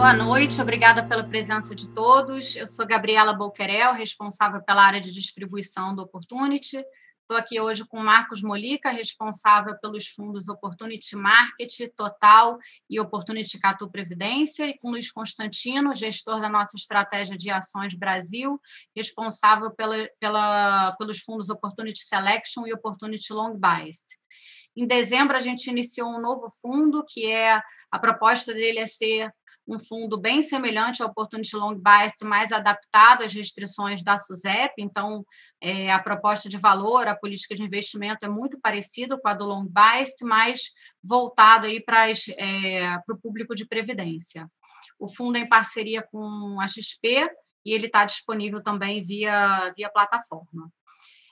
Boa noite, obrigada pela presença de todos. Eu sou Gabriela Bolquerel, responsável pela área de distribuição do Opportunity. Estou aqui hoje com Marcos Molica, responsável pelos fundos Opportunity Market, Total e Opportunity Catu Previdência, e com Luiz Constantino, gestor da nossa estratégia de ações Brasil, responsável pela, pela, pelos fundos Opportunity Selection e Opportunity Long Biased. Em dezembro, a gente iniciou um novo fundo, que é a proposta dele é ser um fundo bem semelhante ao Opportunity Long Bias, mais adaptado às restrições da SUSEP. Então, é, a proposta de valor, a política de investimento é muito parecida com a do Long Bias, mas voltado para é, o público de previdência. O fundo é em parceria com a XP e ele está disponível também via, via plataforma.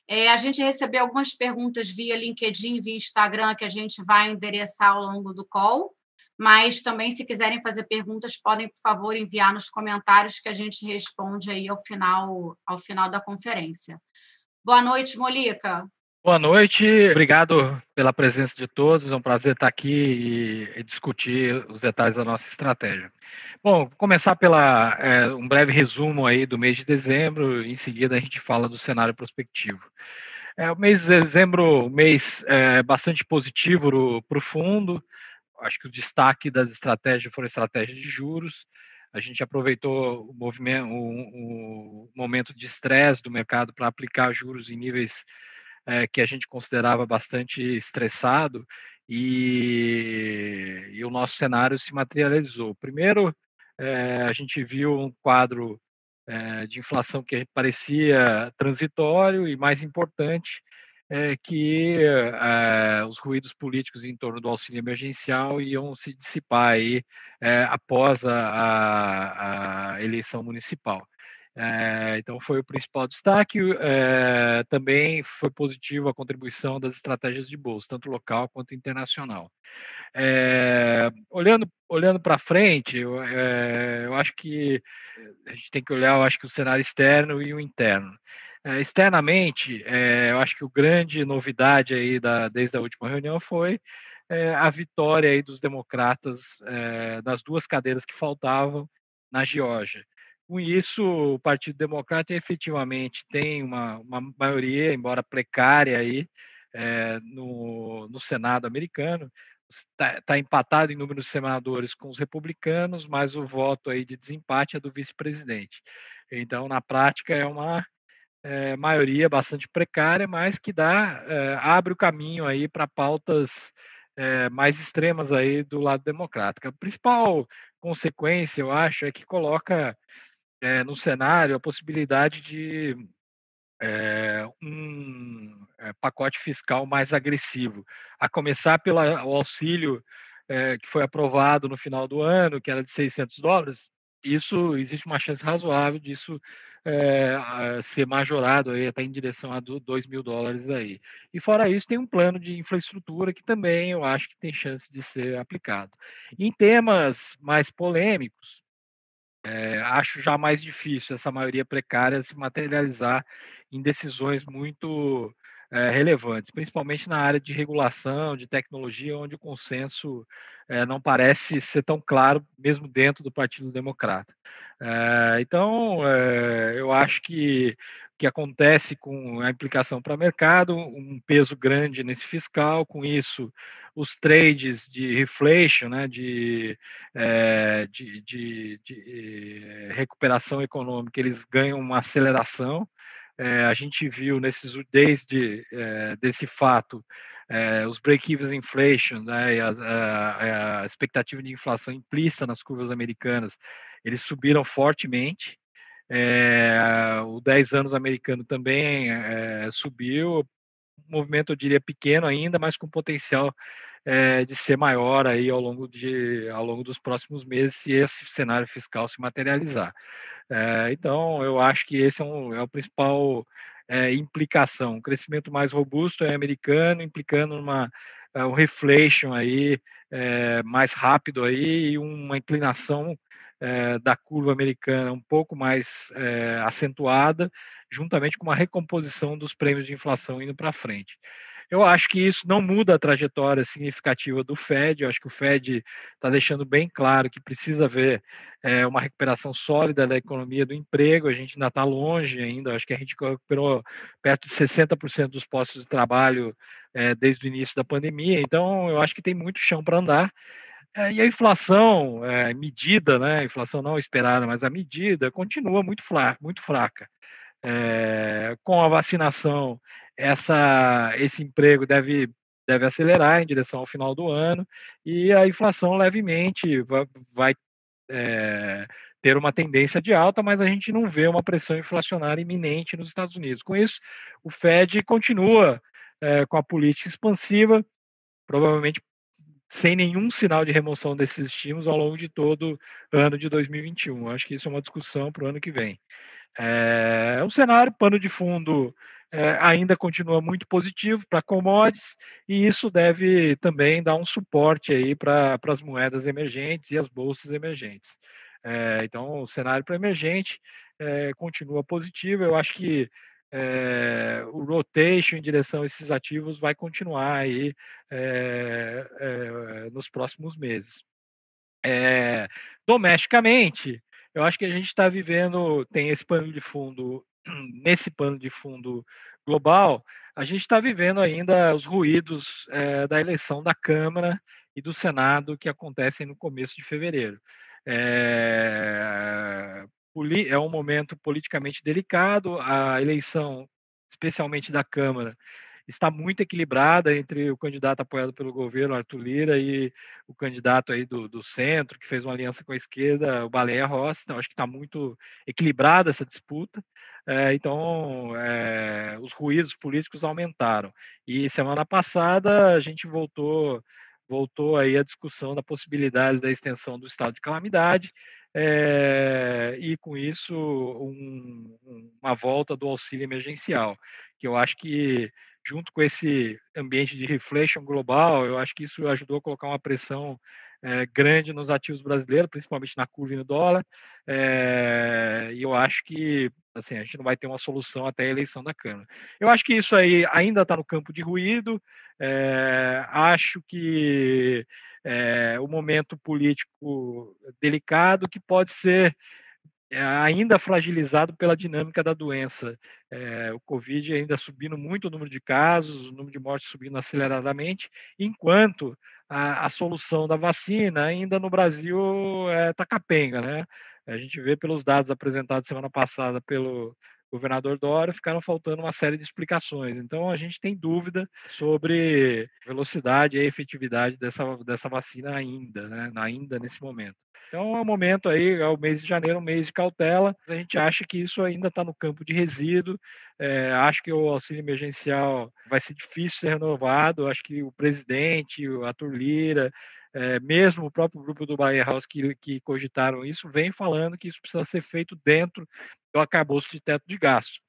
É, a gente recebeu algumas perguntas via LinkedIn, via Instagram, que a gente vai endereçar ao longo do call, mas também, se quiserem fazer perguntas, podem, por favor, enviar nos comentários que a gente responde aí ao final, ao final da conferência. Boa noite, Molica. Boa noite, obrigado pela presença de todos. É um prazer estar aqui e, discutir os detalhes da nossa estratégia. Bom, vou começar pela é, um breve resumo aí do mês de dezembro. Em seguida, a gente fala do cenário prospectivo. É, o mês de dezembro, um mês é, bastante positivo para o fundo. Acho que o destaque das estratégias foram estratégias de juros. A gente aproveitou o movimento, o, o momento de estresse do mercado para aplicar juros em níveis é, que a gente considerava bastante estressado e, e o nosso cenário se materializou. Primeiro, é, a gente viu um quadro é, de inflação que parecia transitório e, mais importante, é, que é, os ruídos políticos em torno do auxílio emergencial iam se dissipar aí, é, após a, a, a, eleição municipal. É, então, foi o principal destaque. É, também foi positivo a contribuição das estratégias de bolsa, tanto local quanto internacional. É, olhando olhando para frente, eu, eu, acho que a gente tem que olhar, eu acho que o cenário externo e o interno. externamente, eu acho que o grande novidade aí da, desde a última reunião foi a vitória aí dos democratas nas duas cadeiras que faltavam na Geórgia. Com isso, o Partido Democrata efetivamente tem uma, uma maioria, embora precária, aí, é, no, no Senado americano. Está tá empatado em número de senadores com os republicanos, mas o voto aí de desempate é do vice-presidente. Então, na prática, é uma é, maioria bastante precária, mas que dá, é, abre o caminho aí para pautas é, mais extremas aí do lado democrático. A principal consequência, eu acho, é que coloca é, no cenário a possibilidade de é, um é, pacote fiscal mais agressivo, a começar pelo auxílio que foi aprovado no final do ano, que era de 600 dólares. Isso existe uma chance razoável disso ser majorado aí até em direção a 2 mil dólares aí. E fora isso, tem um plano de infraestrutura que também eu acho que tem chance de ser aplicado. Em temas mais polêmicos, é, acho já mais difícil essa maioria precária se materializar em decisões muito é, relevantes, principalmente na área de regulação, de tecnologia, onde o consenso é, não parece ser tão claro, mesmo dentro do Partido Democrata. então, eu acho que que acontece com a implicação para o mercado, um peso grande nesse fiscal, com isso os trades de reflation, né, de, é, de, de, de, eh, recuperação econômica, eles ganham uma aceleração. É, a gente viu nesses desde é, desse fato os break-even inflation, né, a, a, a expectativa de inflação implícita nas curvas americanas, eles subiram fortemente. É, o 10 anos americano também é, subiu, movimento eu diria pequeno ainda, mas com potencial é, de ser maior aí ao longo, de, ao longo dos próximos meses se esse cenário fiscal se materializar. É, então, eu acho que esse é, um, é o principal é, implicação. Um crescimento mais robusto é americano, implicando uma, um reflation aí mais rápido aí e uma inclinação é, da curva americana um pouco mais é, acentuada, juntamente com uma recomposição dos prêmios de inflação indo para frente. Eu acho que isso não muda a trajetória significativa do Fed. Eu acho que o Fed está deixando bem claro que precisa haver é, uma recuperação sólida da economia do emprego. A gente ainda está longe ainda. Eu acho que a gente recuperou perto de 60% dos postos de trabalho é, desde o início da pandemia. Então, eu acho que tem muito chão para andar. É, e a inflação é, medida, né? Inflação não esperada, mas a medida continua muito, muito fraca. É, com a vacinação, essa, esse emprego deve, deve acelerar em direção ao final do ano e a inflação levemente vai, vai é, ter uma tendência de alta, mas a gente não vê uma pressão inflacionária iminente nos Estados Unidos. Com isso, o Fed continua é, com a política expansiva, provavelmente sem nenhum sinal de remoção desses estímulos ao longo de todo ano de 2021. Acho que isso é uma discussão para o ano que vem. É, o cenário, pano de fundo, é, ainda continua muito positivo para commodities, e isso deve também dar um suporte aí para as moedas emergentes e as bolsas emergentes. É, então, o cenário para emergente é, continua positivo. Eu acho que é, o rotation em direção a esses ativos vai continuar aí é, é, nos próximos meses. domesticamente, eu acho que a gente está vivendo, tem esse pano de fundo, nesse pano de fundo global, a gente está vivendo ainda os ruídos da eleição da Câmara e do Senado que acontecem no começo de fevereiro. É, é um momento politicamente delicado, a eleição, especialmente da Câmara, está muito equilibrada entre o candidato apoiado pelo governo, Arthur Lira, e o candidato aí do, do centro, que fez uma aliança com a esquerda, o Baleia Rossi. Então, acho que está muito equilibrada essa disputa. É, então, é, os ruídos políticos aumentaram. E semana passada a gente voltou voltou aí a discussão da possibilidade da extensão do estado de calamidade é, e com isso um, uma volta do auxílio emergencial, que eu acho que junto com esse ambiente de reflation global, eu acho que isso ajudou a colocar uma pressão é, grande nos ativos brasileiros, principalmente na curva e no dólar, é, e eu acho que assim, a gente não vai ter uma solução até a eleição da Câmara. Eu acho que isso aí ainda está no campo de ruído, é, acho que é, o momento político delicado que pode ser é, ainda fragilizado pela dinâmica da doença. É, o Covid ainda subindo muito o número de casos, o número de mortes subindo aceleradamente, enquanto a, a solução da vacina ainda no Brasil está capenga, né? A gente vê pelos dados apresentados semana passada pelo governador Dória, ficaram faltando uma série de explicações. Então, a gente tem dúvida sobre velocidade e efetividade dessa, dessa vacina ainda, né? ainda nesse momento. Então, é um momento aí, é o mês de janeiro, um mês de cautela. A gente acha que isso ainda está no campo de resíduo. É, acho que o auxílio emergencial vai ser difícil ser renovado. Acho que o presidente, o Arthur Lira, é, mesmo o próprio grupo do Bahia House que, que cogitaram isso, vem falando que isso precisa ser feito dentro do acabouço de teto de gastos.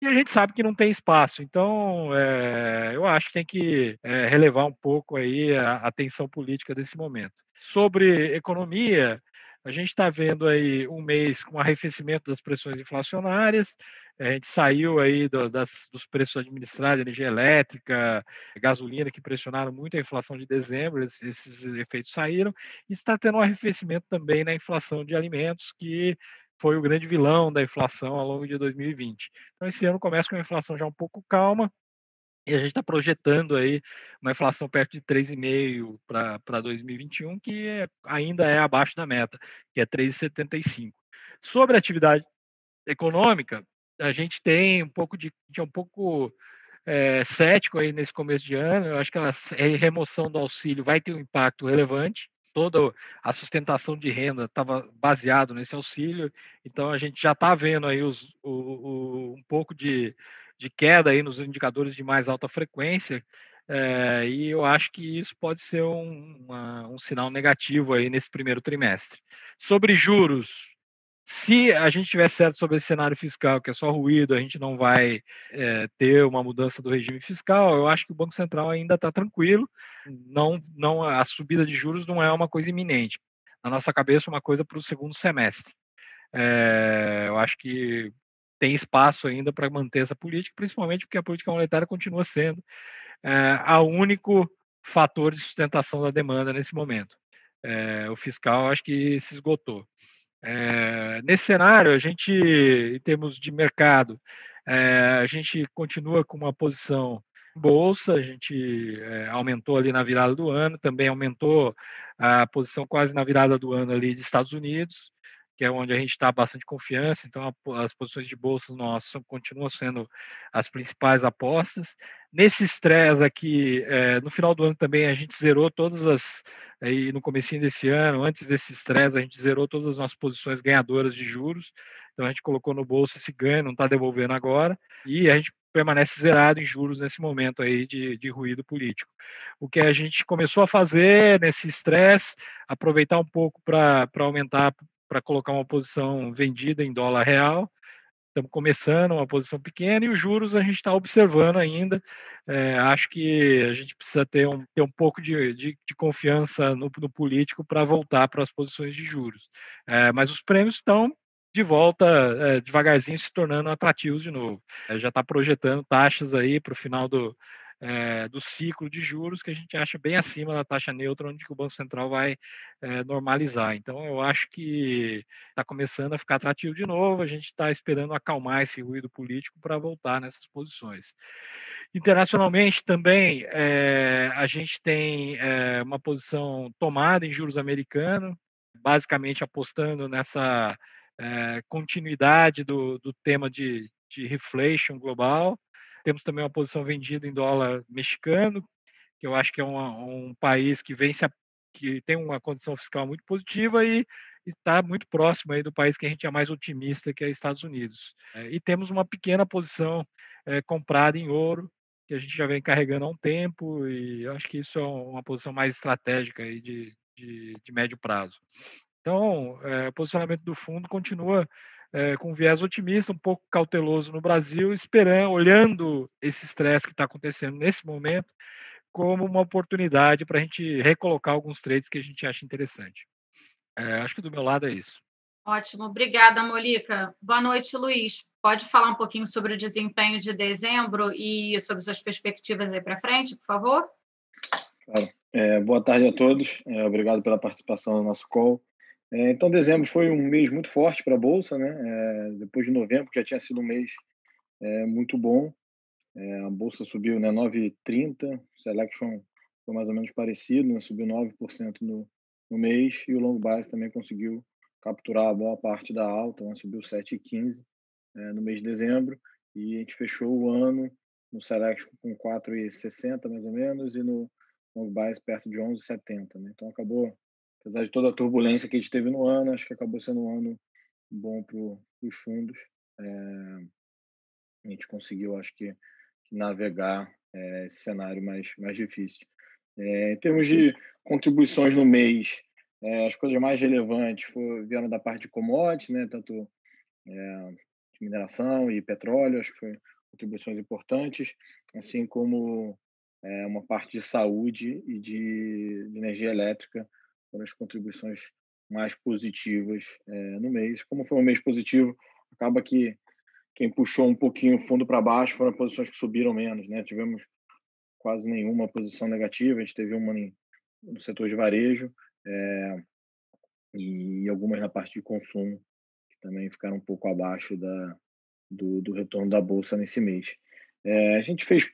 E a gente sabe que não tem espaço, então é, eu acho que tem que é, relevar um pouco aí a, a tensão política desse momento. Sobre economia, a gente está vendo aí um mês com arrefecimento das pressões inflacionárias, a gente saiu aí do, das, dos preços administrados energia elétrica, gasolina, que pressionaram muito a inflação de dezembro, esses, esses efeitos saíram, e está tendo um arrefecimento também na inflação de alimentos, que foi o grande vilão da inflação ao longo de 2020. Então, esse ano começa com uma inflação já um pouco calma, e a gente está projetando aí uma inflação perto de 3,5% para 2021, que é, ainda é abaixo da meta, que é 3,75%. Sobre a atividade econômica, a gente tem um pouco de, de um pouco é, cético aí nesse começo de ano. Eu acho que a remoção do auxílio vai ter um impacto relevante toda a sustentação de renda estava baseado nesse auxílio, então a gente já está vendo aí os, o, o, um pouco de, de queda aí nos indicadores de mais alta frequência, é, e eu acho que isso pode ser um, uma, um sinal negativo aí nesse primeiro trimestre. Sobre juros, se a gente tiver certo sobre esse cenário fiscal, que é só ruído, a gente não vai é, ter uma mudança do regime fiscal, eu acho que o Banco Central ainda está tranquilo. Não, não, a subida de juros não é uma coisa iminente. Na nossa cabeça, uma coisa para o segundo semestre. É, eu acho que tem espaço ainda para manter essa política, principalmente porque a política monetária continua sendo é, a único fator de sustentação da demanda nesse momento. É, o fiscal acho que se esgotou. É, nesse cenário, a gente, em termos de mercado, é, a gente continua com uma posição bolsa, a gente é, aumentou ali na virada do ano, também aumentou a posição quase na virada do ano ali de Estados Unidos, que é onde a gente está bastante confiança, então a, as posições de bolsa nossas continuam sendo as principais apostas. Nesse estresse aqui, é, no final do ano também a gente zerou todas as, aí no comecinho desse ano, antes desse estresse, a gente zerou todas as nossas posições ganhadoras de juros, então a gente colocou no bolso esse ganho, não está devolvendo agora, e a gente permanece zerado em juros nesse momento aí de, de ruído político. O que a gente começou a fazer nesse estresse, aproveitar um pouco para aumentar para colocar uma posição vendida em dólar real. Estamos começando uma posição pequena e os juros a gente está observando ainda. É, acho que a gente precisa ter um, ter um pouco de, de, de confiança no, no político para voltar para as posições de juros. É, mas os prêmios estão de volta, é, devagarzinho se tornando atrativos de novo. É, já está projetando taxas aí para o final do, é, do ciclo de juros que a gente acha bem acima da taxa neutra, onde o Banco Central vai é, normalizar. Então, eu acho que está começando a ficar atrativo de novo, a gente está esperando acalmar esse ruído político para voltar nessas posições. Internacionalmente também, é, a gente tem uma posição tomada em juros americanos, basicamente apostando nessa continuidade do, do tema de, de reflation global, temos também uma posição vendida em dólar mexicano, que eu acho que é um, país que vem que tem uma condição fiscal muito positiva e está muito próximo aí do país que a gente é mais otimista, que é Estados Unidos. É, e temos uma pequena posição é, comprada em ouro, que a gente já vem carregando há um tempo, e acho que isso é uma posição mais estratégica aí de, de, de médio prazo. Então, é, o posicionamento do fundo continua é, com viés otimista, um pouco cauteloso no Brasil, esperando, olhando esse estresse que está acontecendo nesse momento como uma oportunidade para a gente recolocar alguns trades que a gente acha interessante. É, acho que do meu lado é isso. Ótimo, obrigada, Molica. Boa noite, Luiz. Pode falar um pouquinho sobre o desempenho de dezembro e sobre suas perspectivas aí para frente, por favor? Claro. É, boa tarde a todos. É, obrigado pela participação no nosso call. É, então, dezembro foi um mês muito forte para a Bolsa, né? É, depois de novembro, que já tinha sido um mês é, muito bom. É, a Bolsa subiu né, 9,30, Selection foi mais ou menos parecido, né, subiu 9% no, no mês, e o Long Base também conseguiu capturar a boa parte da alta, né, subiu 7,15 é, no mês de dezembro, e a gente fechou o ano no Selection com 4,60 mais ou menos, e no Long Base perto de 11,70. Né? Então acabou apesar de toda a turbulência que a gente teve no ano, acho que acabou sendo um ano bom para os fundos. É, a gente conseguiu, acho que, navegar é, esse cenário mais, mais difícil. É, em termos de contribuições no mês, as coisas mais relevantes foram, vieram da parte de commodities, né, tanto de mineração e petróleo, acho que foram contribuições importantes, assim como uma parte de saúde e de, de energia elétrica, foram as contribuições mais positivas é, no mês. Como foi um mês positivo, acaba que quem puxou um pouquinho o fundo para baixo foram posições que subiram menos, né? Tivemos quase nenhuma posição negativa, a gente teve uma no setor de varejo é, e algumas na parte de consumo, que também ficaram um pouco abaixo da, do, do retorno da bolsa nesse mês. É, a gente fez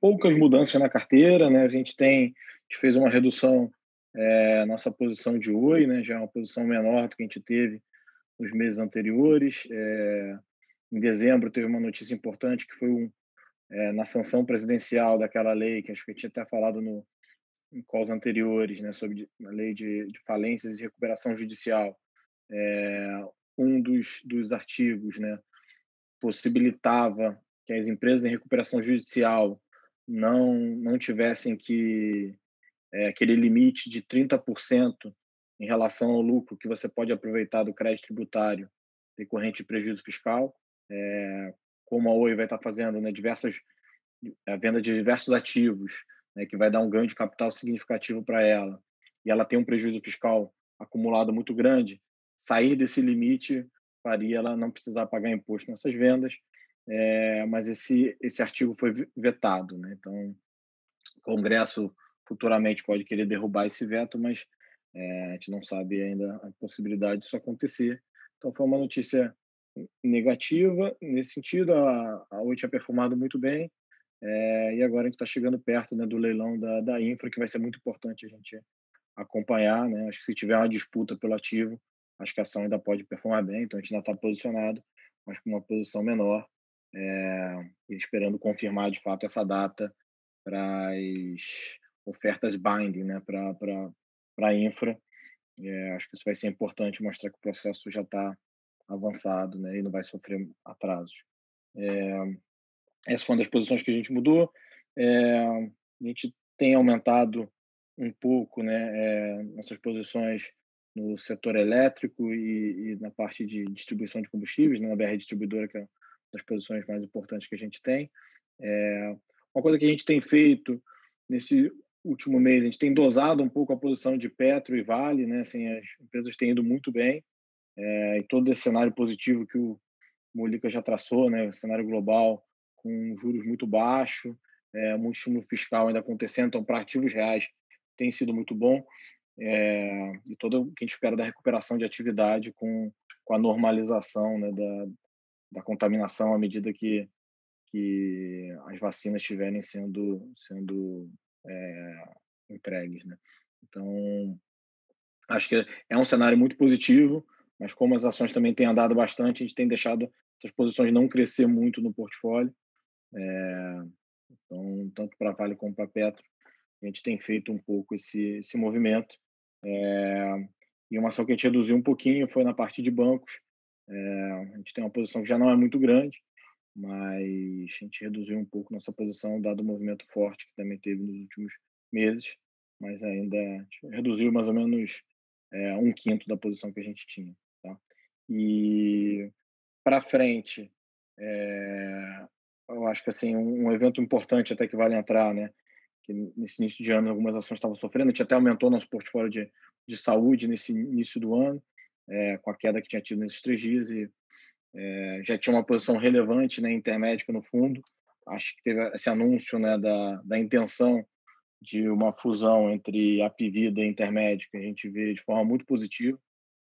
poucas mudanças na carteira, né? A gente tem, a gente fez uma redução é, nossa posição de Oi, né, já é uma posição menor do que a gente teve nos meses anteriores. É, em dezembro teve uma notícia importante que foi um, é, na sanção presidencial daquela lei, que acho que a gente até falado no, em calls anteriores, né, sobre a lei de, de falências e recuperação judicial. É, um dos, dos artigos né, possibilitava que as empresas em recuperação judicial não, não tivessem que é, aquele limite de 30% em relação ao lucro que você pode aproveitar do crédito tributário decorrente de prejuízo fiscal, é, como a Oi vai estar fazendo né, diversas, a venda de diversos ativos, né, que vai dar um ganho de capital significativo para ela, e ela tem um prejuízo fiscal acumulado muito grande, sair desse limite faria ela não precisar pagar imposto nessas vendas, é, mas esse, esse artigo foi vetado. Né? Então, o Congresso futuramente pode querer derrubar esse veto, mas é, a gente não sabe ainda a possibilidade disso acontecer. Então, foi uma notícia negativa nesse sentido. A, a Oi tinha performado muito bem é, e agora a gente está chegando perto né, do leilão da, da infra, que vai ser muito importante a gente acompanhar. Né? Acho que se tiver uma disputa pelo ativo, acho que a ação ainda pode performar bem, então a gente ainda está posicionado, mas com uma posição menor, é, esperando confirmar de fato essa data para as ofertas binding né, para a infra. É, acho que isso vai ser importante mostrar que o processo já está avançado né, e não vai sofrer atrasos. É, essa foi uma das posições que a gente mudou. É, a gente tem aumentado um pouco né, nossas posições no setor elétrico e, e, na parte de distribuição de combustíveis, né, na BR Distribuidora, que é uma das posições mais importantes que a gente tem. Uma coisa que a gente tem feito nesse último mês, a gente tem dosado um pouco a posição de Petro e Vale, né? Assim, as empresas têm ido muito bem é, e todo esse cenário positivo que o Molica já traçou, né? O cenário global com juros muito baixos, é, muito estímulo fiscal ainda acontecendo, então para ativos reais tem sido muito bom é, e todo o que a gente espera da recuperação de atividade com, com a normalização né, da, da contaminação à medida que que as vacinas estiverem sendo sendo é, entregues, né? Então acho que é um cenário muito positivo, mas como as ações também têm andado bastante, a gente tem deixado essas posições não crescer muito no portfólio. É, então tanto para Vale como para Petro a gente tem feito um pouco esse esse movimento. É, e uma ação que a gente reduziu um pouquinho foi na parte de bancos. É, a gente tem uma posição que já não é muito grande, mas a gente reduziu um pouco nossa posição, dado o movimento forte que também teve nos últimos meses, mas ainda reduziu mais ou menos é, um quinto da posição que a gente tinha. Tá? E para frente, é, eu acho que assim um, um, evento importante até que vale entrar, né? Que nesse início de ano algumas ações estavam sofrendo, a gente até aumentou nosso portfólio de, de saúde nesse início do ano, é, com a queda que tinha tido nesses três dias e é, já tinha uma posição relevante né, intermédica no fundo. Acho que teve esse anúncio né, da, da intenção de uma fusão entre a Pivida e a Intermédica, a gente vê de forma muito positiva.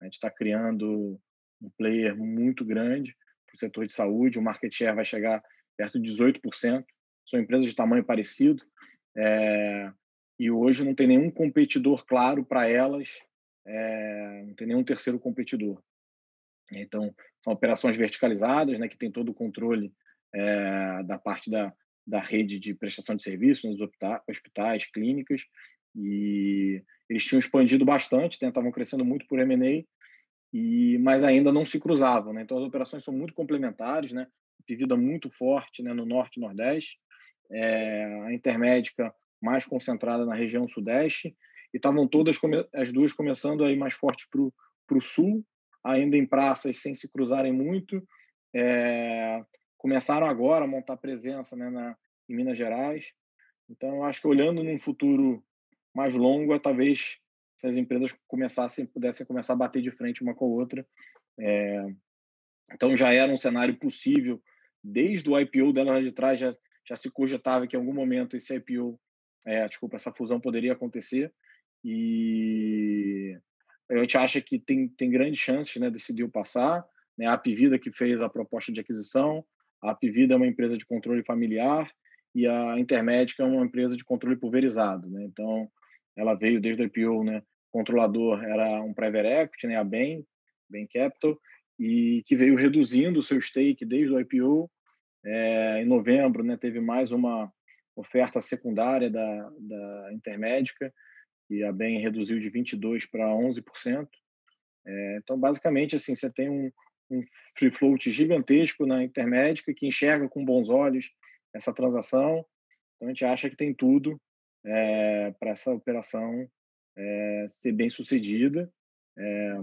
A gente está criando um player muito grande para o setor de saúde, o market share vai chegar perto de 18%. São empresas de tamanho parecido. É, e hoje não tem nenhum competidor claro para elas, é, não tem nenhum terceiro competidor. Então, são operações verticalizadas, né, que tem todo o controle é, da parte da, da rede de prestação de serviços nos hospitais, clínicas, e eles tinham expandido bastante, estavam crescendo muito por M&A, e mas ainda não se cruzavam, né? Então as operações são muito complementares, né? Pivida muito forte, né, no norte e nordeste, é, a intermédica mais concentrada na região sudeste, e estavam todas as duas começando aí mais fortes para o sul, ainda em praças sem se cruzarem muito. É, começaram agora a montar presença né, na, em Minas Gerais. Então, eu acho que olhando num futuro mais longo, é, talvez essas empresas começassem, pudessem começar a bater de frente uma com a outra. É, então, já era um cenário possível. Desde o IPO dela lá de trás, já, já se cogitava que em algum momento esse IPO, é, desculpa, essa fusão poderia acontecer. E a gente acha que tem, tem grandes chances, né? Decidiu passar. Né? A Apivida que fez a proposta de aquisição. A Apivida é uma empresa de controle familiar e a Intermédica é uma empresa de controle pulverizado, né? Então, ela veio desde o IPO, né? O controlador era um private equity, né? A Bain, Bain Capital, e que veio reduzindo o seu stake desde o IPO. É, em novembro, né? Teve mais uma oferta secundária da, da Intermédica e a BEM reduziu de 22% para 11%. É, então, basicamente, assim, você tem um, um free float gigantesco na Intermédica que enxerga com bons olhos essa transação. Então, a gente acha que tem tudo é, para essa operação é, ser bem sucedida. É,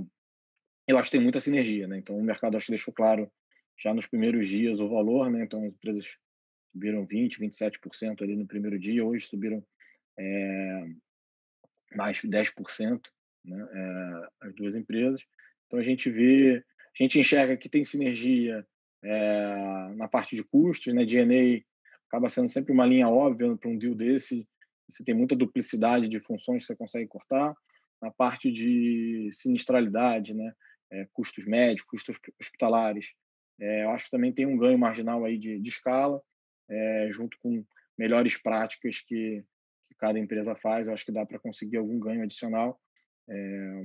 eu acho que tem muita sinergia, né? Então, o mercado acho que deixou claro já nos primeiros dias o valor, né? Então, as empresas subiram 20%, 27% ali no primeiro dia, hoje subiram é, mais 10%, né, é, as duas empresas. Então a gente vê, a gente enxerga que tem sinergia é, na parte de custos, né? DNA acaba sendo sempre uma linha óbvia para um deal desse, você tem muita duplicidade de funções que você consegue cortar. Na parte de sinistralidade, né? É, custos médicos, custos hospitalares, eu acho que também tem um ganho marginal aí de, de escala, junto com melhores práticas que cada empresa faz. Eu acho que dá para conseguir algum ganho adicional. É,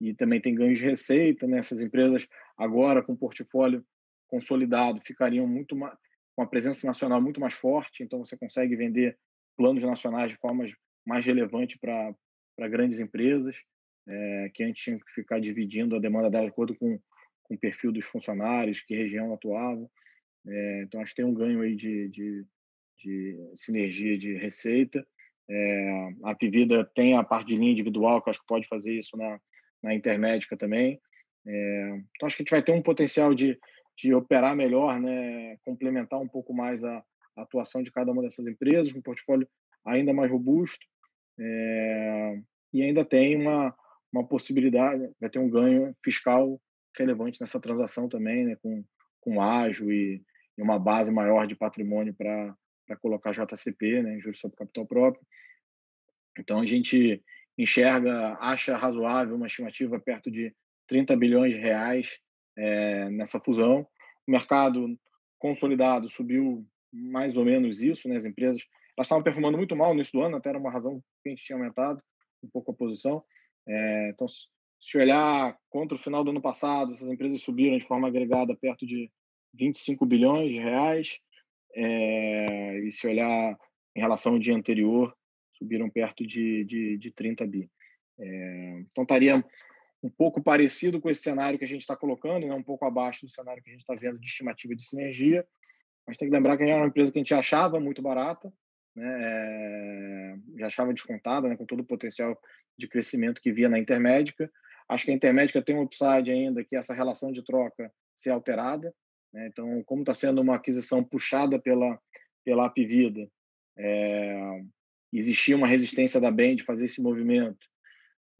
e também tem ganhos de receita. Né? Empresas, agora com portfólio consolidado, ficariam muito mais, com a presença nacional muito mais forte. Então, você consegue vender planos nacionais de forma mais relevante para grandes empresas, é, que antes tinham que ficar dividindo a demanda dela de acordo com, com o perfil dos funcionários, que região atuava. É, então, acho que tem um ganho aí de, de, de sinergia de receita. É, a Pivida tem a parte de linha individual, que acho que pode fazer isso na, na intermédica também. É, então, acho que a gente vai ter um potencial de, de operar melhor, né, complementar um pouco mais a, a atuação de cada uma dessas empresas, um portfólio ainda mais robusto. É, e ainda tem uma, uma possibilidade, vai ter um ganho fiscal relevante nessa transação também, né, com, com ágio e, e uma base maior de patrimônio para colocar JCP, né, juros sobre capital próprio. Então, a gente enxerga, acha razoável uma estimativa perto de 30 bilhões de reais é, nessa fusão. O mercado consolidado subiu mais ou menos isso, né? As empresas elas estavam performando muito mal no início do ano, até era uma razão que a gente tinha aumentado um pouco a posição. É, então, se olhar contra o final do ano passado, essas empresas subiram de forma agregada perto de 25 bilhões de reais. É, e se olhar em relação ao dia anterior, subiram perto de, de, de 30 bi. É, então, estaria um pouco parecido com esse cenário que a gente está colocando, né? um pouco abaixo do cenário que a gente está vendo de estimativa de sinergia, mas tem que lembrar que é uma empresa que a gente achava muito barata, né? É, já achava descontada, né? com todo o potencial de crescimento que via na Intermédica. Acho que a Intermédica tem um upside ainda, que é essa relação de troca ser alterada. Né? Então, como está sendo uma aquisição puxada pela, pela Apivida, é, existia uma resistência da BEM de fazer esse movimento.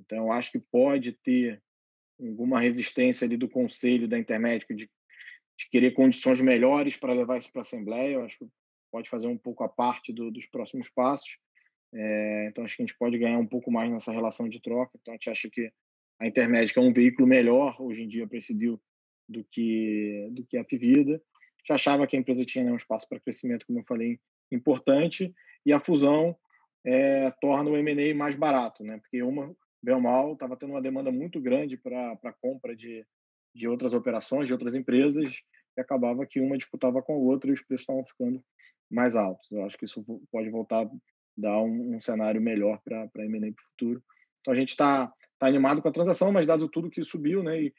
Então, eu acho que pode ter alguma resistência ali do conselho da Intermédica de, de querer condições melhores para levar isso para a Assembleia. Eu acho que pode fazer um pouco a parte do, dos próximos passos. É, então, acho que a gente pode ganhar um pouco mais nessa relação de troca. Então, a gente acha que a Intermédica é um veículo melhor hoje em dia para esse deal do que, do que a Pivida. Já achava que a empresa tinha né, um espaço para crescimento, como eu falei, importante, e a fusão é, torna o M&A mais barato, né? Porque uma, bem ou mal, estava tendo uma demanda muito grande para compra de, de outras operações, de outras empresas, e acabava que uma disputava com a outra e os preços estavam ficando mais altos. Eu acho que isso pode voltar a dar um, um cenário melhor para a M&A para o futuro. Então, a gente está tá animado com a transação, mas dado tudo que subiu, né, e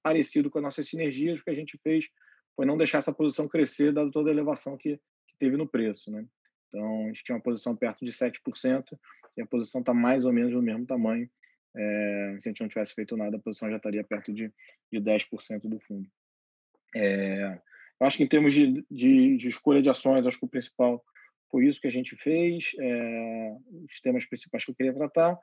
parecido com as nossas sinergias, o que a gente fez foi não deixar essa posição crescer, dado toda a elevação que, que teve no preço. Né? Então, a gente tinha uma posição perto de 7%, e a posição está mais ou menos no mesmo tamanho. É, se a gente não tivesse feito nada, a posição já estaria perto de, de 10% do fundo. É, eu acho que em termos de, de, de, escolha de ações, acho que o principal foi isso que a gente fez, é, os temas principais que eu queria tratar.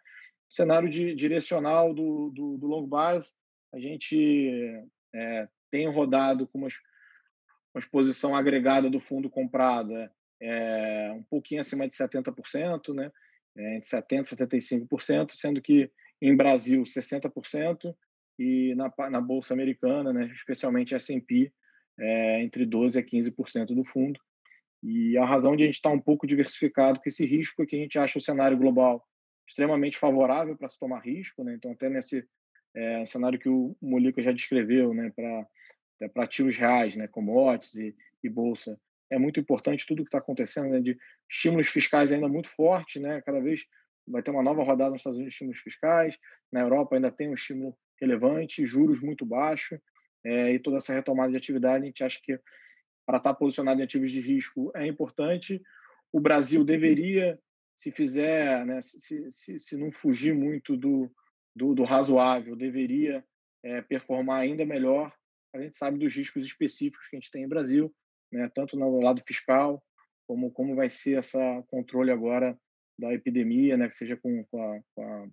Cenário de, direcional do, do, do long base, a gente é, tem rodado com uma, uma exposição agregada do fundo comprada é, um pouquinho acima de 70%, né? É, entre 70% e 75%, sendo que em Brasil 60% e na, na Bolsa Americana, né, especialmente S&P, é, entre 12% a 15% do fundo. E a razão de a gente estar um pouco diversificado com esse risco é que a gente acha o cenário global extremamente favorável para se tomar risco, né? Então até nesse é, cenário que o Molica já descreveu, né, para para ativos reais, né, commodities e, e bolsa, é muito importante tudo que está acontecendo, né, de estímulos fiscais ainda muito forte, né, cada vez vai ter uma nova rodada nos Estados Unidos de estímulos fiscais, na Europa ainda tem um estímulo relevante, juros muito baixos, é, e toda essa retomada de atividade, a gente acha que para estar tá posicionado em ativos de risco é importante. O Brasil deveria, se fizer, né, se, se, se não fugir muito do, do, do razoável, deveria é, performar ainda melhor. A gente sabe dos riscos específicos que a gente tem no Brasil, né, tanto no lado fiscal, como como vai ser essa controle agora da epidemia, né, que seja com, com, a, com, a,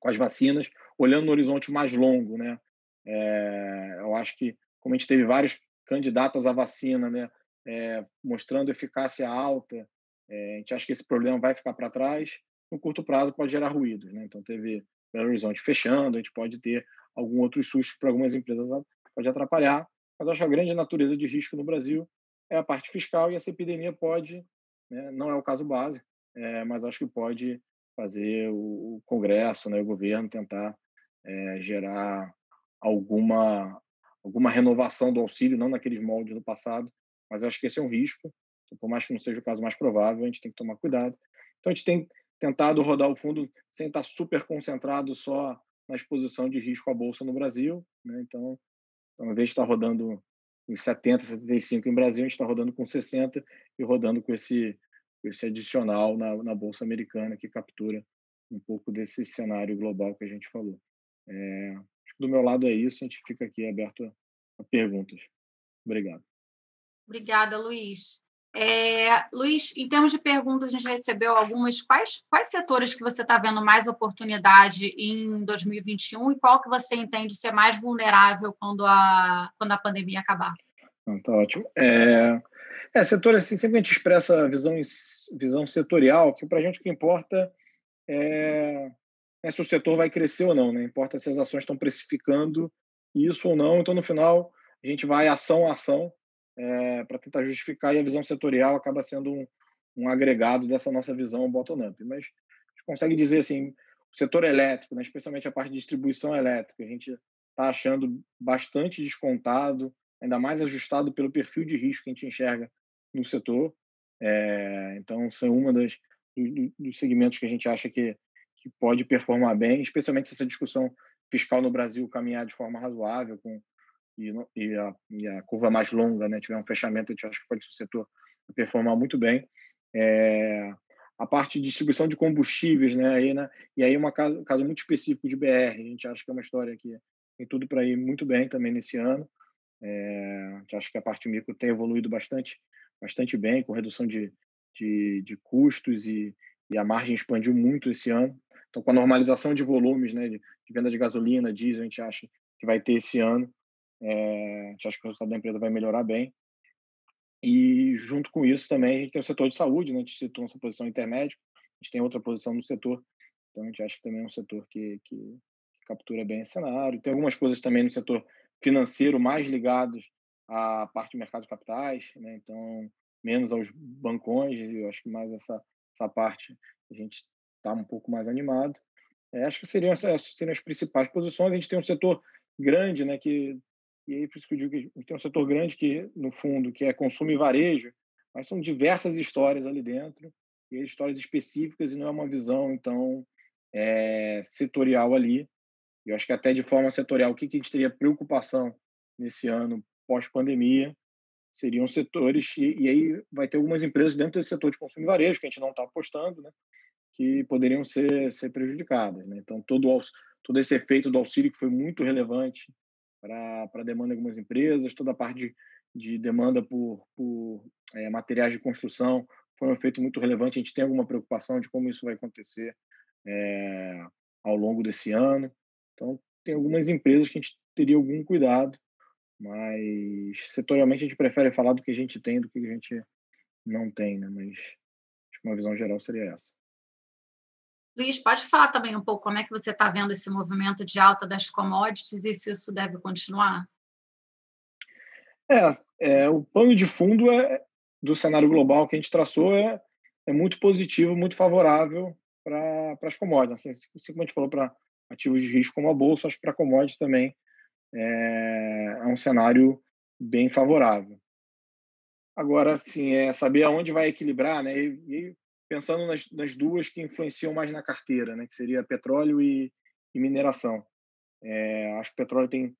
com as vacinas, olhando no horizonte mais longo, né, é, eu acho que como a gente teve vários candidatos à vacina, né, é, mostrando eficácia alta, É, a gente acha que esse problema vai ficar para trás. No curto prazo, pode gerar ruídos. Né? Então, teve Belo Horizonte fechando, a gente pode ter algum outro susto para algumas empresas, pode atrapalhar. Mas acho que a grande natureza de risco no Brasil é a parte fiscal e essa epidemia pode, né, não é o caso base, é, mas acho que pode fazer o, Congresso, né, o governo tentar é, gerar alguma alguma renovação do auxílio, não naqueles moldes do passado, mas acho que esse é um risco. Então, por mais que não seja o caso mais provável, a gente tem que tomar cuidado. Então, a gente tem tentado rodar o fundo sem estar super concentrado só na exposição de risco à bolsa no Brasil. Né? Então, invés de estar rodando em 70, 75 em Brasil, a gente está rodando com 60 e rodando com esse, esse adicional na, na bolsa americana que captura um pouco desse cenário global que a gente falou. É, acho que do meu lado é isso, a gente fica aqui aberto a perguntas. Obrigado. Obrigada, Luiz. É, Luiz, em termos de perguntas, a gente recebeu algumas. Quais, quais setores que você está vendo mais oportunidade em 2021 e qual que você entende ser mais vulnerável quando a, quando a pandemia acabar? Está ótimo. É, é, setor, assim, sempre a gente expressa a visão, visão setorial, que para a gente o que importa é, é, se o setor vai crescer ou não, né? Importa se as ações estão precificando isso ou não. Então, no final, a gente vai ação a ação é, para tentar justificar e a visão setorial acaba sendo um, um agregado dessa nossa visão bottom-up. Mas a gente consegue dizer assim, o setor elétrico, né, especialmente a parte de distribuição elétrica, a gente está achando bastante descontado, ainda mais ajustado pelo perfil de risco que a gente enxerga no setor. É, então, são uma das dos segmentos que a gente acha que, que pode performar bem, especialmente se essa discussão fiscal no Brasil caminhar de forma razoável, com e, e, a, e a curva mais longa, né, tiver um fechamento, a gente acha que pode ser o setor performar muito bem. É, a parte de distribuição de combustíveis, né, aí, né, e aí um caso, caso muito específico de BR, a gente acha que é uma história que tem tudo para ir muito bem também nesse ano. É, a gente acha que a parte micro tem evoluído bastante, bastante bem, com redução de, de, de custos e, e a margem expandiu muito esse ano. Então, com a normalização de volumes né, de, de venda de gasolina, diesel, a gente acha que vai ter esse ano. É, a gente acha que o resultado da empresa vai melhorar bem. E, junto com isso, também a gente tem o setor de saúde, né? a gente citou nossa posição intermédia, a gente tem outra posição no setor, então a gente acha que também é um setor que, que captura bem esse cenário. Tem algumas coisas também no setor financeiro mais ligados à parte do mercado de capitais, né? então menos aos bancões, eu acho que mais essa, essa parte a gente está um pouco mais animado. É, acho que seriam essas seriam as principais posições. A gente tem um setor grande, né, que e aí por isso que eu digo que tem um setor grande que no fundo que é consumo e varejo, mas são diversas histórias ali dentro e histórias específicas e não é uma visão então é, setorial ali. Eu acho que até de forma setorial, o que, que a gente teria preocupação nesse ano pós-pandemia seriam setores e, e, aí vai ter algumas empresas dentro desse setor de consumo e varejo que a gente não está apostando, né? Que poderiam ser, ser prejudicadas, né? Então todo todo esse efeito do auxílio que foi muito relevante para a demanda de algumas empresas, toda a parte de, de demanda por, por é, materiais de construção foi um efeito muito relevante. A gente tem alguma preocupação de como isso vai acontecer é, ao longo desse ano. Então, tem algumas empresas que a gente teria algum cuidado, mas setorialmente a gente prefere falar do que a gente tem do que a gente não tem, né? Mas acho que uma visão geral seria essa. Luiz, pode falar também um pouco como é que você está vendo esse movimento de alta das commodities e se isso deve continuar? É, é o pano de fundo é, do cenário global que a gente traçou é, é muito positivo, muito favorável para as commodities. Assim, assim como a gente falou para ativos de risco como a bolsa, acho que para commodities também é, é, um cenário bem favorável. Agora, assim, é saber aonde vai equilibrar, né? E, e pensando nas, nas, duas que influenciam mais na carteira, né, que seria petróleo e, e mineração. É, acho que o petróleo tem,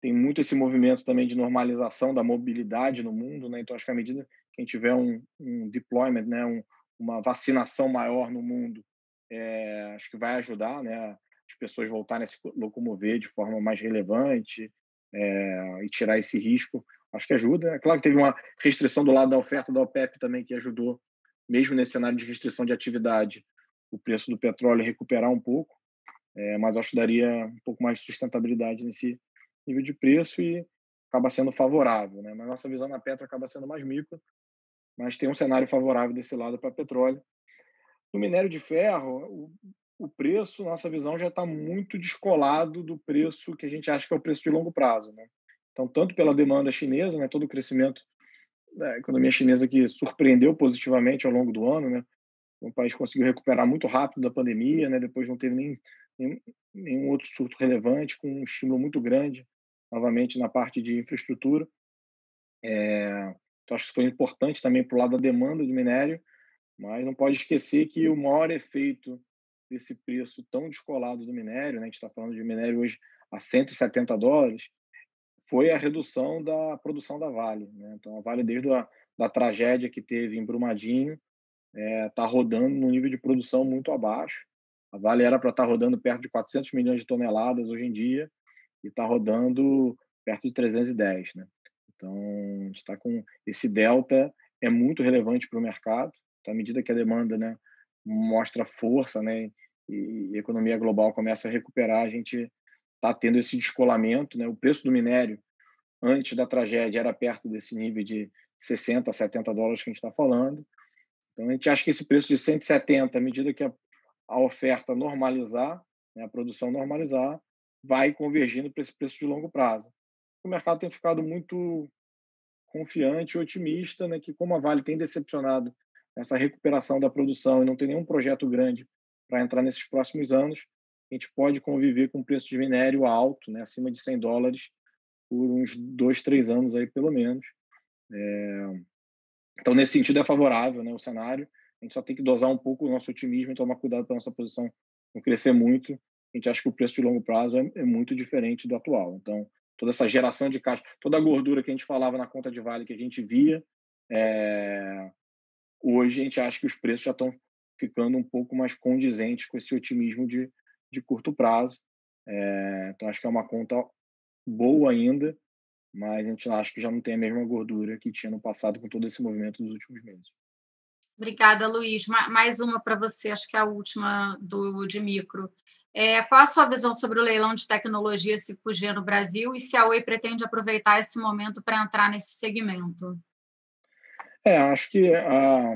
tem muito esse movimento também de normalização da mobilidade no mundo, né? então acho que à medida que a gente tiver um, um deployment, né, um, uma vacinação maior no mundo, é, acho que vai ajudar né, as pessoas voltarem a se locomover de forma mais relevante é, e tirar esse risco. Acho que ajuda. É claro que teve uma restrição do lado da oferta da OPEP também que ajudou mesmo nesse cenário de restrição de atividade, o preço do petróleo recuperar um pouco, é, mas acho que daria um pouco mais de sustentabilidade nesse nível de preço e acaba sendo favorável. Né? Mas nossa visão na Petro acaba sendo mais micro, mas tem um cenário favorável desse lado para petróleo. No minério de ferro, o, o preço, nossa visão, já está muito descolado do preço que a gente acha que é o preço de longo prazo. Né? Então, tanto pela demanda chinesa, né, todo o crescimento da economia chinesa que surpreendeu positivamente ao longo do ano, né? O país conseguiu recuperar muito rápido da pandemia, né? Depois não teve nem, nem nenhum outro surto relevante, com um estímulo muito grande, novamente na parte de infraestrutura. É, então, acho que foi importante também para o lado da demanda de minério, mas não pode esquecer que o maior efeito desse preço tão descolado do minério, né? a gente está falando de minério hoje a 170 dólares, foi a redução da produção da Vale. Né? Então, a Vale, desde a da tragédia que teve em Brumadinho, está é, tá rodando num nível de produção muito abaixo. A Vale era para estar tá rodando perto de 400 milhões de toneladas hoje em dia e está rodando perto de 310. Né? Então, a gente está com esse delta é muito relevante para o mercado. Então, à medida que a demanda né, mostra força né, e, a economia global começa a recuperar, a gente está tendo esse descolamento. Né? O preço do minério antes da tragédia era perto desse nível de 60, 70 dólares que a gente está falando. Então, a gente acha que esse preço de 170, à medida que a, a oferta normalizar, né, a produção normalizar, vai convergindo para esse preço de longo prazo o mercado tem ficado muito confiante otimista, né, que como a Vale tem decepcionado nessa recuperação da produção e não tem nenhum projeto grande para entrar nesses próximos anos, a gente pode conviver com o preço de minério alto, né, acima de 100 dólares, por uns dois, três anos aí pelo menos. É... Então, nesse sentido, é favorável né, o cenário. A gente só tem que dosar um pouco o nosso otimismo e tomar cuidado para a nossa posição não crescer muito. A gente acha que o preço de longo prazo é, é muito diferente do atual. Então, toda essa geração de caixa, toda a gordura que a gente falava na conta de vale que a gente via, é... hoje a gente acha que os preços já estão ficando um pouco mais condizentes com esse otimismo de, de curto prazo. É... então acho que é uma conta boa ainda, mas a gente acha que já não tem a mesma gordura que tinha no passado com todo esse movimento dos últimos meses. Obrigada, Luiz. Mais uma para você, acho que é a última do de micro. É, qual a sua visão sobre o leilão de tecnologia 5G no Brasil e se a Oi pretende aproveitar esse momento para entrar nesse segmento? É, acho que a,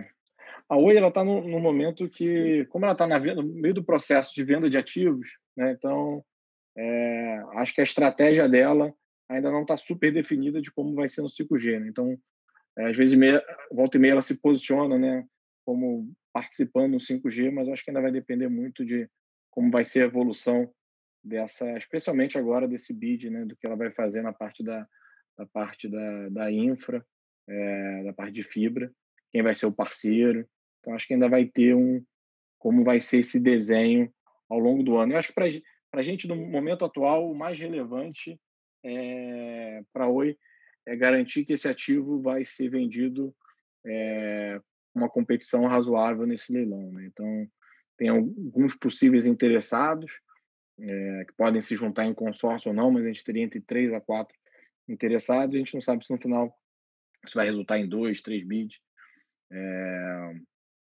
a Oi está no, no, momento que, como ela está no meio do processo de venda de ativos, né, então é, acho que a estratégia dela ainda não está super definida de como vai ser no 5G. Né? Então, é, às vezes, meia, volta e meia, ela se posiciona né, como participando no 5G, mas acho que ainda vai depender muito de como vai ser a evolução dessa, especialmente agora desse bid, né, do que ela vai fazer na parte da, da parte da, da infra, é, da parte de fibra, quem vai ser o parceiro. Então acho que ainda vai ter um como vai ser esse desenho ao longo do ano. Eu acho que para a gente no momento atual o mais relevante é, para Oi é garantir que esse ativo vai ser vendido é, uma competição razoável nesse leilão. Né? Então tem alguns possíveis interessados é, que podem se juntar em consórcio ou não, mas a gente teria entre três a quatro interessados. A gente não sabe se no final isso vai resultar em dois, três bids. É,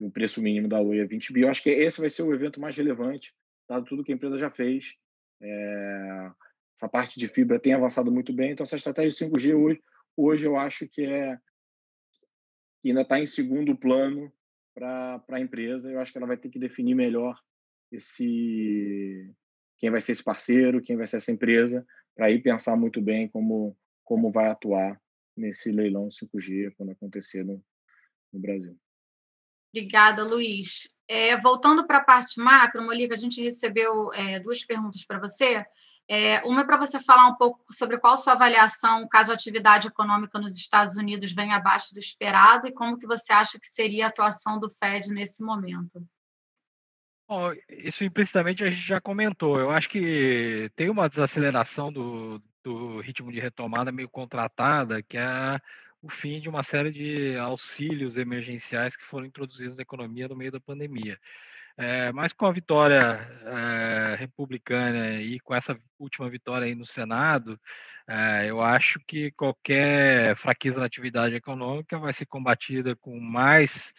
o preço mínimo da Oi é 20 bi. Eu acho que esse vai ser o evento mais relevante, dado tudo que a empresa já fez. É, essa parte de fibra tem avançado muito bem, então essa estratégia de 5G hoje, hoje eu acho que é que ainda está em segundo plano para a empresa. Eu acho que ela vai ter que definir melhor esse quem vai ser esse parceiro, quem vai ser essa empresa, para aí pensar muito bem como como vai atuar nesse leilão 5G quando acontecer no, no Brasil. Obrigada, Luiz. É, voltando para a parte macro, Molica, a gente recebeu é, duas perguntas para você. É, uma é para você falar um pouco sobre qual sua avaliação caso a atividade econômica nos Estados Unidos venha abaixo do esperado e como que você acha que seria a atuação do Fed nesse momento. Bom, isso implicitamente a gente já comentou. Eu acho que tem uma desaceleração do, do ritmo de retomada meio contratada, que é o fim de uma série de auxílios emergenciais que foram introduzidos na economia no meio da pandemia. É, mas com a vitória é, republicana e com essa última vitória aí no Senado, é, eu acho que qualquer fraqueza na atividade econômica vai ser combatida com mais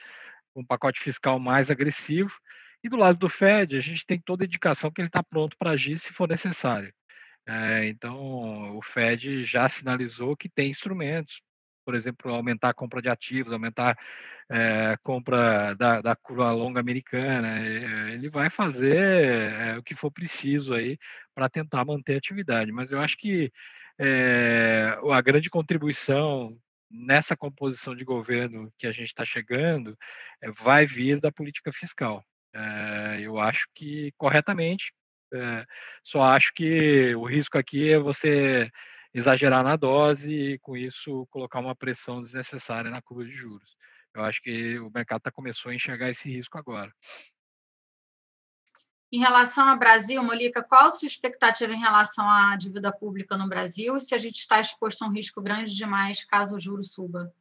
um pacote fiscal mais agressivo. E do lado do Fed, a gente tem toda a indicação que ele está pronto para agir se for necessário. então, o Fed já sinalizou que tem instrumentos por exemplo, aumentar a compra de ativos, aumentar é, a compra da, da curva longa americana. Eh, ele vai fazer é, o que for preciso aí para tentar manter a atividade. Mas eu acho que é, a grande contribuição nessa composição de governo que a gente está chegando vai vir da política fiscal. eu acho que corretamente. só acho que o risco aqui é você exagerar na dose e, com isso, colocar uma pressão desnecessária na curva de juros. Eu acho que o mercado tá, começou a enxergar esse risco agora. Em relação ao Brasil, Molica, qual a sua expectativa em relação à dívida pública no Brasil e se a gente está exposto a um risco grande demais caso o juro suba?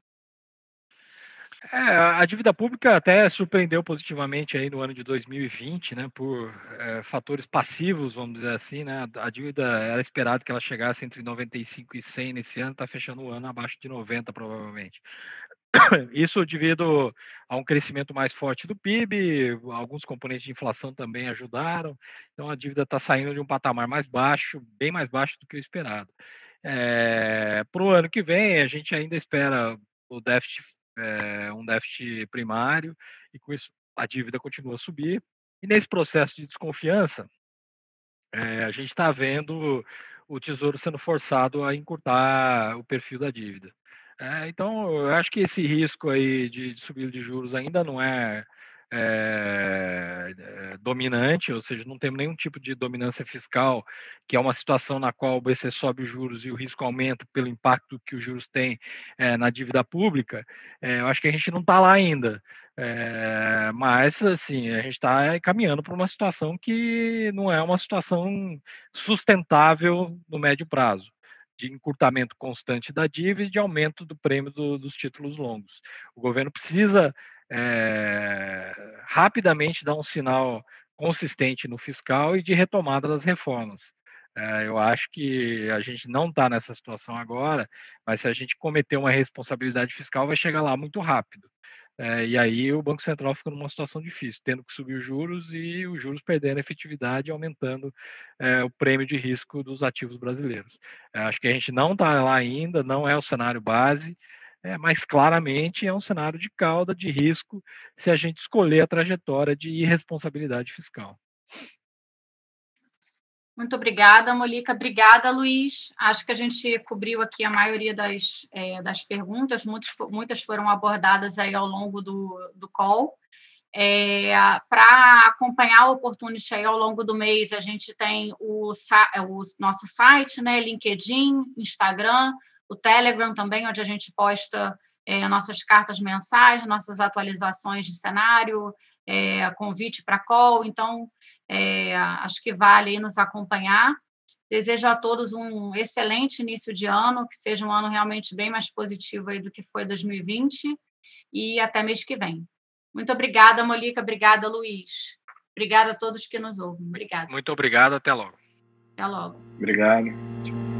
É, a dívida pública até surpreendeu positivamente aí no ano de 2020, né, por é, fatores passivos, vamos dizer assim, né, a dívida era esperado que ela chegasse entre 95 e 100 nesse ano, está fechando o ano abaixo de 90 provavelmente. Isso devido a um crescimento mais forte do PIB, alguns componentes de inflação também ajudaram, então a dívida está saindo de um patamar mais baixo, bem mais baixo do que o esperado. É, Para o ano que vem, a gente ainda espera o déficit é, um déficit primário, e com isso a dívida continua a subir. E nesse processo de desconfiança, é, a gente está vendo o Tesouro sendo forçado a encurtar o perfil da dívida. É, então, eu acho que esse risco aí de, de de juros ainda não é é, é, dominante, ou seja, não temos nenhum tipo de dominância fiscal, que é uma situação na qual o BC sobe os juros e o risco aumenta pelo impacto que os juros têm é, na dívida pública, eu acho que a gente não está lá ainda. mas, assim, a gente está caminhando para uma situação que não é uma situação sustentável no médio prazo de encurtamento constante da dívida e de aumento do prêmio do, dos títulos longos. O governo precisa é, rapidamente dar um sinal consistente no fiscal e de retomada das reformas. É, eu acho que a gente não está nessa situação agora, mas se a gente cometer uma responsabilidade fiscal, vai chegar lá muito rápido. É, e aí o Banco Central fica numa situação difícil, tendo que subir os juros e os juros perdendo efetividade, aumentando é, o prêmio de risco dos ativos brasileiros. É, acho que a gente não está lá ainda, não é o cenário base, é, mas claramente é um cenário de cauda, de risco, se a gente escolher a trajetória de irresponsabilidade fiscal. Muito obrigada, Molica. Obrigada, Luiz. Acho que a gente cobriu aqui a maioria das, é, das perguntas, muitas, muitas foram abordadas aí ao longo do, do call. É, Para acompanhar o Opportunity aí ao longo do mês, a gente tem o, o nosso site, né, LinkedIn, Instagram, o Telegram também, onde a gente posta é, nossas cartas mensais, nossas atualizações de cenário, é, convite para call. Então, é, acho que vale nos acompanhar. Desejo a todos um excelente início de ano, que seja um ano realmente bem mais positivo aí do que foi 2020 e até mês que vem. Muito obrigada, Molica. Obrigada, Luiz. Obrigada a todos que nos ouvem. Obrigada. Muito obrigado. Até logo. Até logo. Obrigado.